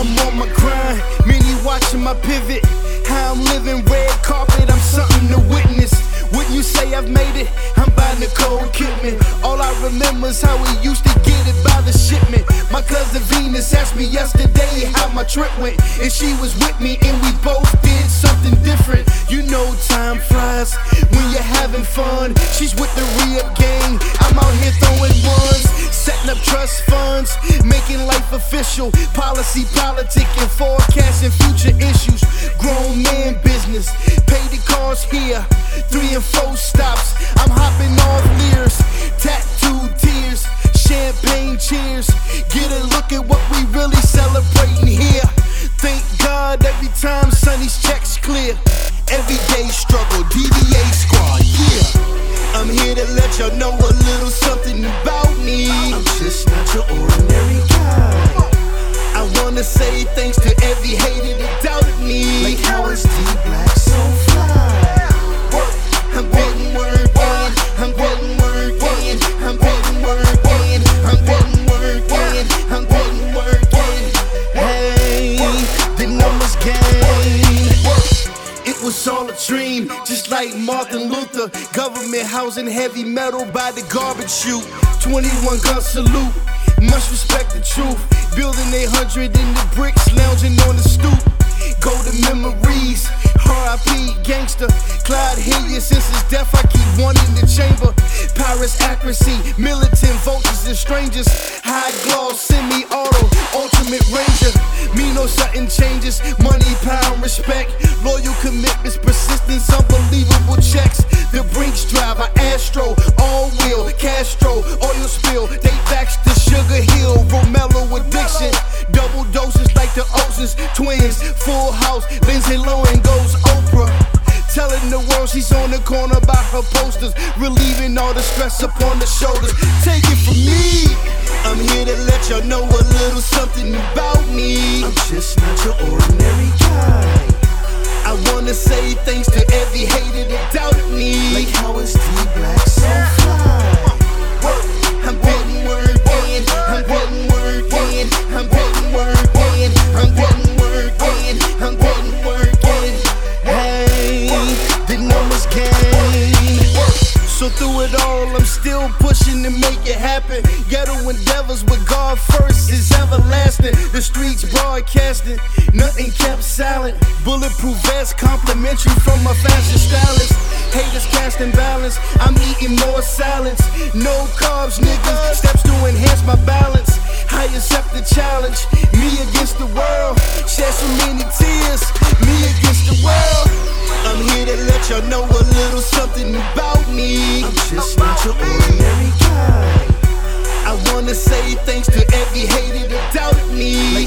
I'm on my grind, many watching my pivot. How I'm living red carpet, I'm something to witness. Wouldn't you say I've made it? I'm buying the cold Kidman. All I remember is how we used to get it by the shipment. My cousin Venus asked me yesterday how my trip went, and she was with me, and we both did something different. You know, time flies when you're having fun. She's with the re gang, I'm out here throwing ones, setting up trust funds, making life official. Policy, politic, and forecasting future issues. Grown man business, here. Three and four stops, I'm hopping off Lears, tattooed tears, champagne cheers. Get a look at what we really celebrating here. Thank God every time Sonny's checks clear. Everyday struggle, DBA squad, yeah. I'm here to let y'all know a little something about me. I'm just not your ordinary guy. I wanna say thanks to every hater dream, just like Martin Luther. Government housing heavy metal by the garbage chute. 21 gun salute, much respect the truth. Building 800 in the bricks, lounging on the stoop. Accuracy, militant vultures and strangers. High gloss, semi auto, ultimate ranger. Me no sudden changes, money, power, respect. Loyal commitments, persistence, unbelievable checks. The Brinks driver, Astro, all wheel, Castro, oil spill. They backs the Sugar Hill, Romello addiction. Double doses like the Olsens, twins, full house. Lindsay Lohan goes Telling the world she's on the corner by her posters, relieving all the stress upon the shoulders. Take it from me. I'm here to let y'all know a little something about me. I'm just not your ordinary guy. I wanna say thanks to through it all, I'm still pushing to make it happen. Ghetto endeavors with God first is everlasting. The streets broadcasting, nothing kept silent. Bulletproof vest, complimentary from my fashion stylist. Haters casting balance, I'm eating more salads. No carbs, niggas. Steps to enhance my balance. I accept the challenge. Me against the world. Shed so many tears. Me against the y'all know a little something about me. I'm just not your ordinary guy. I wanna say thanks to every hater that doubted me.